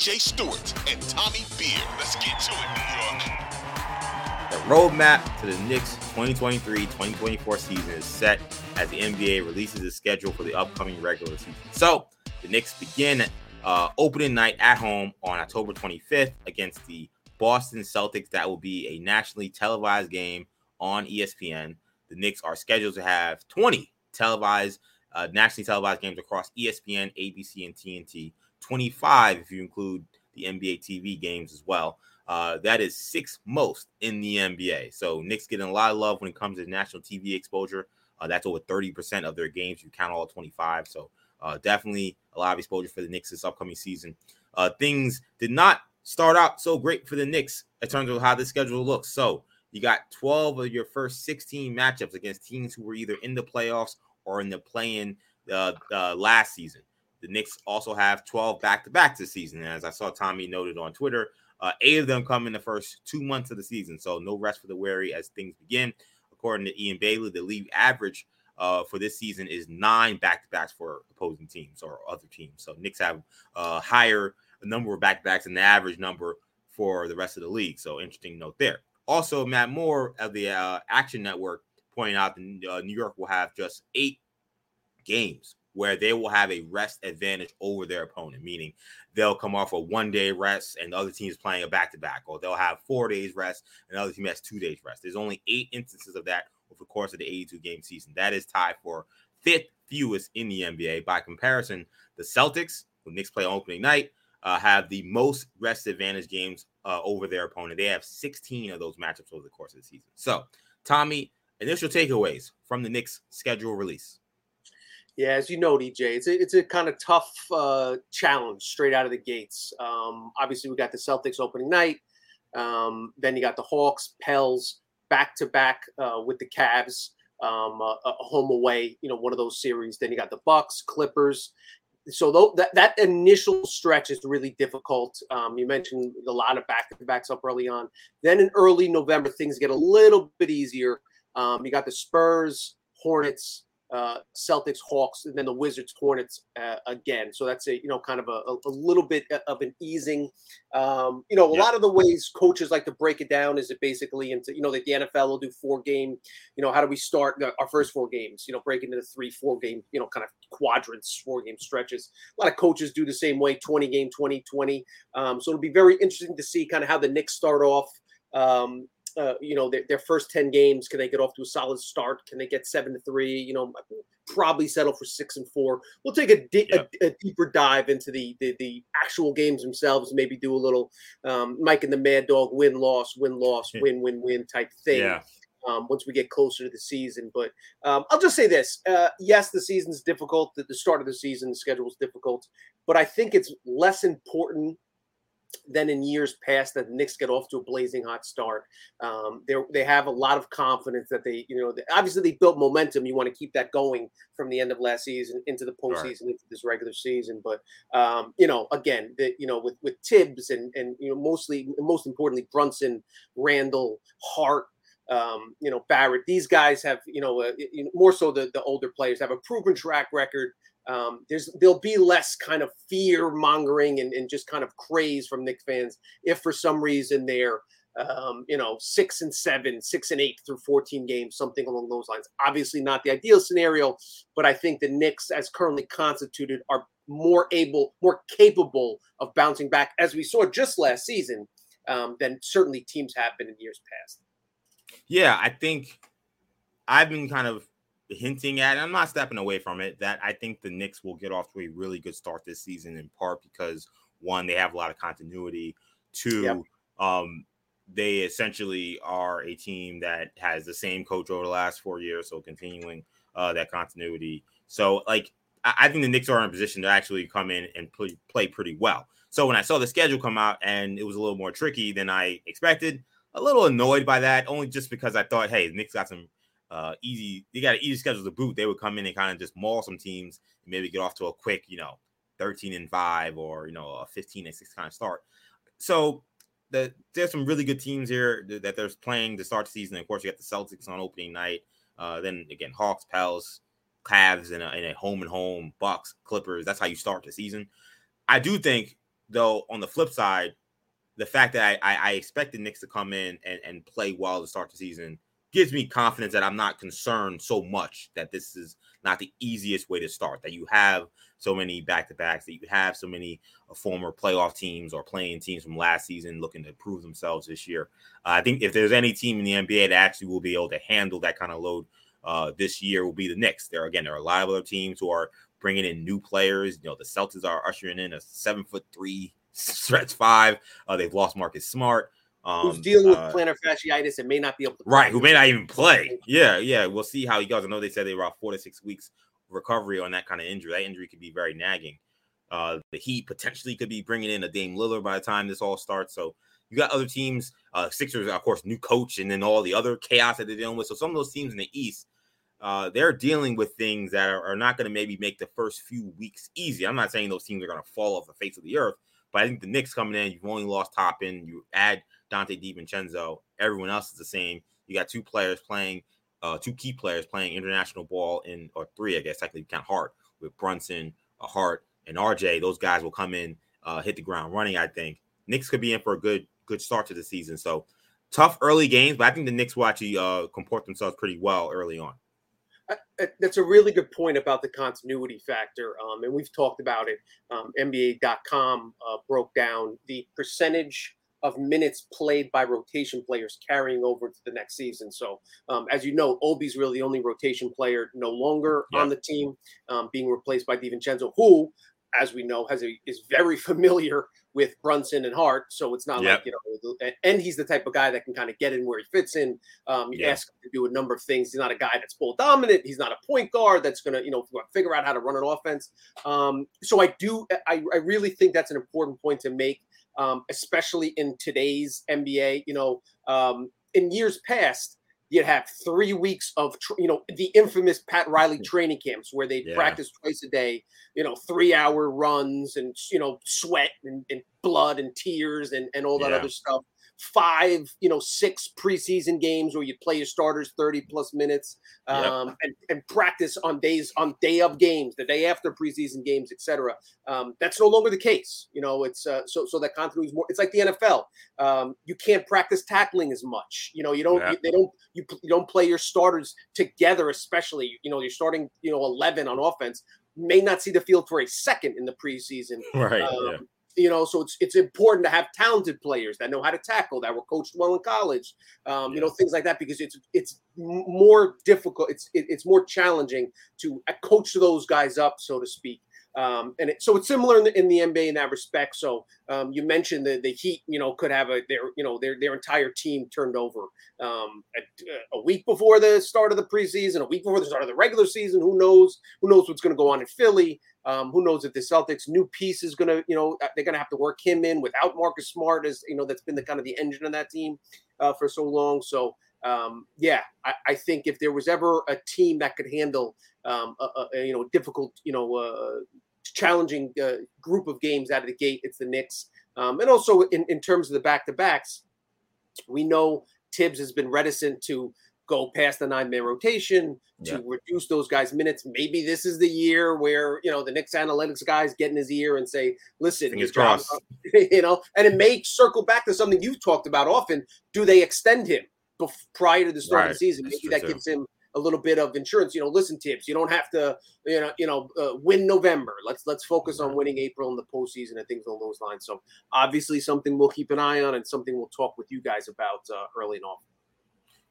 EJ Stewart and Tommy Beer. Let's get to it, New York. The roadmap to the Knicks 2023-2024 season is set as the NBA releases the schedule for the upcoming regular season. So the Knicks begin uh, opening night at home on October 25th against the Boston Celtics. That will be a nationally televised game on ESPN. The Knicks are scheduled to have 20 televised, uh, nationally televised games across ESPN, ABC, and TNT. 25 if you include the NBA TV games as well. Uh, that is sixth most in the NBA. So Knicks getting a lot of love when it comes to national TV exposure. Uh, that's over 30% of their games. You count all 25. So uh, definitely a lot of exposure for the Knicks this upcoming season. Uh, things did not start out so great for the Knicks in terms of how the schedule looks. So you got 12 of your first 16 matchups against teams who were either in the playoffs or in the play-in uh, uh, last season. The Knicks also have 12 back-to-back this season. And as I saw Tommy noted on Twitter, uh, eight of them come in the first two months of the season. So no rest for the weary as things begin. According to Ian Begley, the league average uh, for this season is nine back-to-backs for opposing teams or other teams. So Knicks have a higher number of back-to-backs than the average number for the rest of the league. So interesting note there. Also, Matt Moore of the uh, Action Network pointing out that uh, New York will have just eight games where they will have a rest advantage over their opponent, meaning they'll come off a one day rest and the other team is playing a back to back, or they'll have four days rest and the other team has two days rest. There's only eight instances of that over the course of the 82 game season. That is tied for fifth fewest in the NBA. By comparison, the Celtics, who Knicks play opening night, uh, have the most rest advantage games uh, over their opponent. They have 16 of those matchups over the course of the season. So, Tommy, initial takeaways from the Knicks schedule release. Yeah, as you know, EJ, it's a, it's a kind of tough uh, challenge straight out of the gates. Um, obviously, we got the Celtics opening night. Um, then you got the Hawks, Pels, back to back with the Cavs, um, a, a home away. You know, one of those series. Then you got the Bucks, Clippers. So th- that that initial stretch is really difficult. Um, you mentioned a lot of back to backs up early on. Then in early November, things get a little bit easier. Um, you got the Spurs, Hornets, uh, Celtics, Hawks, and then the Wizards, Hornets uh, again. So that's a you know kind of a, a little bit of an easing. Um, you know, a lot of the ways coaches like to break it down is it basically into you know that the NFL will do four game. You know, how do we start our first four games? You know, break into three, four game. You know, kind of quadrants, four game stretches. A lot of coaches do the same way, twenty game, 20, 20. Um, so it'll be very interesting to see kind of how the Knicks start off. Um, uh, you know their, their first 10 games can they get off to a solid start can they get seven to three you know probably settle for six and four we'll take a, di- yeah. a, a, deeper dive into the, the, the actual games themselves maybe do a little um, mike and the mad dog win loss win loss yeah. win win win type thing yeah. Um, once we get closer to the season. But um, I'll just say this: uh, yes, the season's difficult. The, the start of the season, the schedule is difficult, but I think it's less important than in years past that the Knicks get off to a blazing hot start. Um, they they have a lot of confidence that they, you know, obviously they built momentum. You want to keep that going from the end of last season into the postseason, right. into this regular season. But um, you know, again, the, you know, with with Thibs and and you know, mostly most importantly, Brunson, Randle, Hart. Um, you know Barrett. These guys have, you know, uh, you know, more so the, the older players have a proven track record um, there's there'll be less kind of fear mongering and, and just kind of craze from Knick fans if for some reason they're um, you know six and seven, six and eight through 14 games, something along those lines. Obviously not the ideal scenario, but I think the Knicks, as currently constituted, are more able, more capable of bouncing back, as we saw just last season, um, than certainly teams have been in years past. Yeah, I think I've been kind of hinting at, I'm not stepping away from it, that I think the Knicks will get off to a really good start this season, in part because one, they have a lot of continuity. Two, yep. um, they essentially are a team that has the same coach over the last four years, so continuing uh, that continuity. So, like, I, I, think the Knicks are in a position to actually come in and play, play pretty well. So when I saw the schedule come out and it was a little more tricky than I expected, a little annoyed by that, only just because I thought, hey, the Knicks got some uh, easy, they got an easy schedule to boot. They would come in and kind of just maul some teams and maybe get off to a quick, you know, 13 and 5 or, you know, a 15 and 6 kind of start. So the, there's some really good teams here that they're playing to start the season. Of course, you got the Celtics on opening night. Uh, then again, Hawks, Pels, Cavs, and a, home and home, Bucks, Clippers. That's how you start the season. I do think, though, on the flip side, the fact that I, I, I expect the Knicks to come in and, and play well to start the season gives me confidence that I'm not concerned so much that this is not the easiest way to start. That you have so many back to backs, that you have so many uh, former playoff teams or playing teams from last season looking to prove themselves this year. Uh, I think if there's any team in the NBA that actually will be able to handle that kind of load uh, this year, will be the Knicks. There again, there are a lot of other teams who are bringing in new players. You know, the Celtics are ushering in a seven foot three stretch five. Uh, they've lost Marcus Smart. Um, Who's dealing with uh, plantar fasciitis and may not be able to. Right, who may not even play. Yeah, yeah. We'll see how he goes. I know they said they were about four to six weeks recovery on that kind of injury. That injury could be very nagging. Uh, the Heat potentially could be bringing in a Dame Lillard by the time this all starts. So you got other teams, uh, Sixers, of course, new coach, and then all the other chaos that they're dealing with. So some of those teams in the East, uh, they're dealing with things that are, are not going to maybe make the first few weeks easy. I'm not saying those teams are going to fall off the face of the earth, but I think the Knicks coming in, you've only lost Toppin, you add Donte DiVincenzo, everyone else is the same. You got two players playing uh, two key players playing international ball in, or three, I guess, technically kind of Hart with Brunson, uh, Hart, and RJ. Those guys will come in, uh, hit the ground running. I think Knicks could be in for a good good start to the season. So tough early games, but I think the Knicks will actually uh, comport themselves pretty well early on. That's a really good point about the continuity factor, um, and we've talked about it. Um, NBA.com uh, broke down the percentage of minutes played by rotation players carrying over to the next season. So, um, as you know, Obi's really the only rotation player no longer yeah. on the team, um, being replaced by DiVincenzo, who, as we know, has a is very familiar with Brunson and Hart. So it's not yep. like you know, and he's the type of guy that can kind of get in where he fits in. Um, you yeah. ask him to do a number of things. He's not a guy that's ball dominant. He's not a point guard that's going to you know figure out how to run an offense. Um, so I do, I, I really think that's an important point to make um, especially in today's NBA. You know, um, in years past, you'd have three weeks of, you know, the infamous Pat Riley training camps where they yeah. practice twice a day, you know, three hour runs and, you know, sweat and, and blood and tears and, and all that yeah. other stuff five, you know, six preseason games where you play your starters 30 plus minutes um, yep. and, and, practice on days on day of games, the day after preseason games, etc. Um, that's no longer the case. You know, it's uh, so so that continuity is more. It's like the NFL. Um, you can't practice tackling as much. You know, you don't. You, they don't. You, you don't play your starters together, especially. You know, you're starting. You know, 11 on offense may not see the field for a second in the preseason. Right. Um, yeah you know, so it's it's important to have talented players that know how to tackle, that were coached well in college, um, you know, things like that, because it's it's more difficult, it's it, it's more challenging to uh, coach those guys up, so to speak, um, and it, so it's similar in the, in the NBA in that respect. So um, you mentioned the the Heat, you know, could have a their you know their their entire team turned over um, a, a, week before the start of the preseason, a week before the start of the regular season. Who knows? Who knows what's going to go on in Philly? Um, who knows if the Celtics' new piece is going to, you know, uh, they're going to have to work him in without Marcus Smart, as you know, that's been the kind of the engine of that team uh, for so long. So um, yeah, I, I, think if there was ever a team that could handle, um, a, a, you know, difficult, you know, uh, challenging uh, group of games out of the gate, it's the Knicks. Um, and also in, in terms of the back to backs, we know Thibs has been reticent to go past the nine man rotation to yeah. reduce those guys' minutes. Maybe this is the year where you know the Knicks analytics guys get in his ear and say, "Listen, Fingers crossed," you know, and it may circle back to something you've talked about often. Do they extend him bef- prior to the start right. of the season? Maybe that gives him a little bit of insurance. You know, listen, Thibs. You don't have to, you know, you know, uh, win November. Let's let's focus on winning April in the postseason and things along those lines. So obviously, something we'll keep an eye on and something we'll talk with you guys about uh, early and often.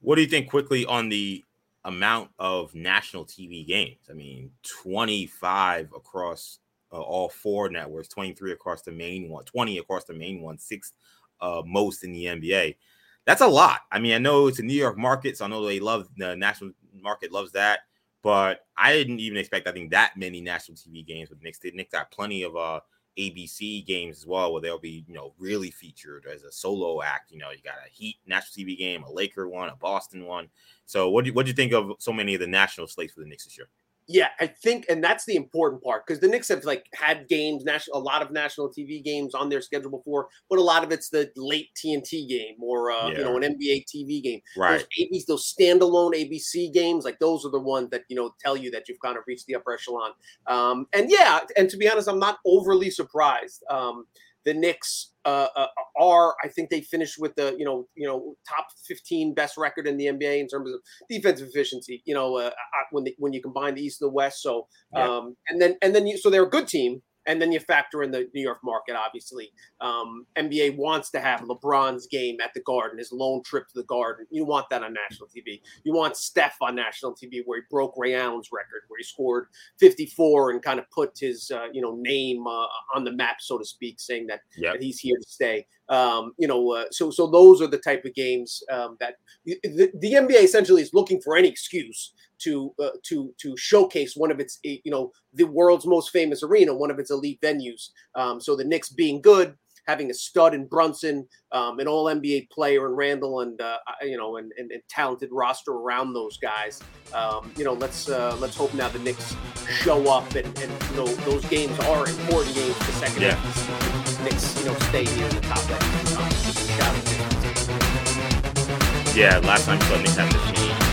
What do you think quickly on the amount of national TV games? I mean, 25 across uh, all four networks, 23 across the main one, 20 across the main one, six uh, most in the NBA. That's a lot. I mean, I know it's a New York market, so I know they love the national market loves that. but I didn't even expect I think that many national TV games with Knicks. The Knicks got plenty of uh ABC games as well, where they'll be you know really featured as a solo act. You know, you got a Heat national TV game, a Laker one, a Boston one. So what do you, what do you think of so many of the national slates for the Knicks this year? Yeah, I think, and that's the important part because the Knicks have like had games, national, a lot of national TV games on their schedule before, but a lot of it's the late TNT game or uh, yeah. you know an NBA TV game. Right. Those, those standalone ABC games, like those are the ones that you know tell you that you've kind of reached the upper echelon. Um, and yeah, and to be honest, I'm not overly surprised. Um, the Knicks uh, uh, are, I think they finished with the you know you know top 15 best record in the NBA in terms of defensive efficiency. You know uh, when the, when you combine the East and the West. So um, and then and then you so they're a good team and then you factor in the New York market, obviously. Um, NBA wants to have LeBron's game at the Garden, his lone trip to the Garden. You want that on national TV. You want Steph on national TV, where he broke Ray Allen's record, where he scored 54 and kind of put his uh, you know name uh, on the map, so to speak, saying that, yep. that he's here to stay. Um, you know, uh, so so those are the type of games um, that the, the NBA essentially is looking for any excuse to uh, to to showcase one of its you know the world's most famous arena, one of its elite venues. Um, so the Knicks being good, having a stud in Brunson, um, an All NBA player in Randle, and uh, you know, and, and, and, talented roster around those guys. Um, you know, let's uh, let's hope now the Knicks show up, and, and you know those games are important games for the second yeah. half. Knicks, you know, stay near the top end. Yeah, last time Knicks had this